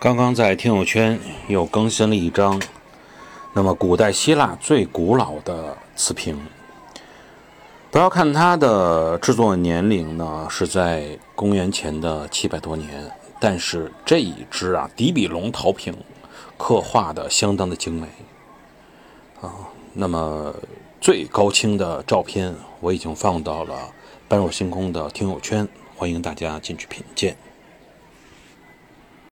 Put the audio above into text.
刚刚在听友圈又更新了一张那么古代希腊最古老的瓷瓶。不要看它的制作年龄呢是在公元前的七百多年但是这一只啊迪比龙陶瓶刻画的相当的精美。啊那么最高清的照片我已经放到了般若星空的听友圈欢迎大家进去品鉴。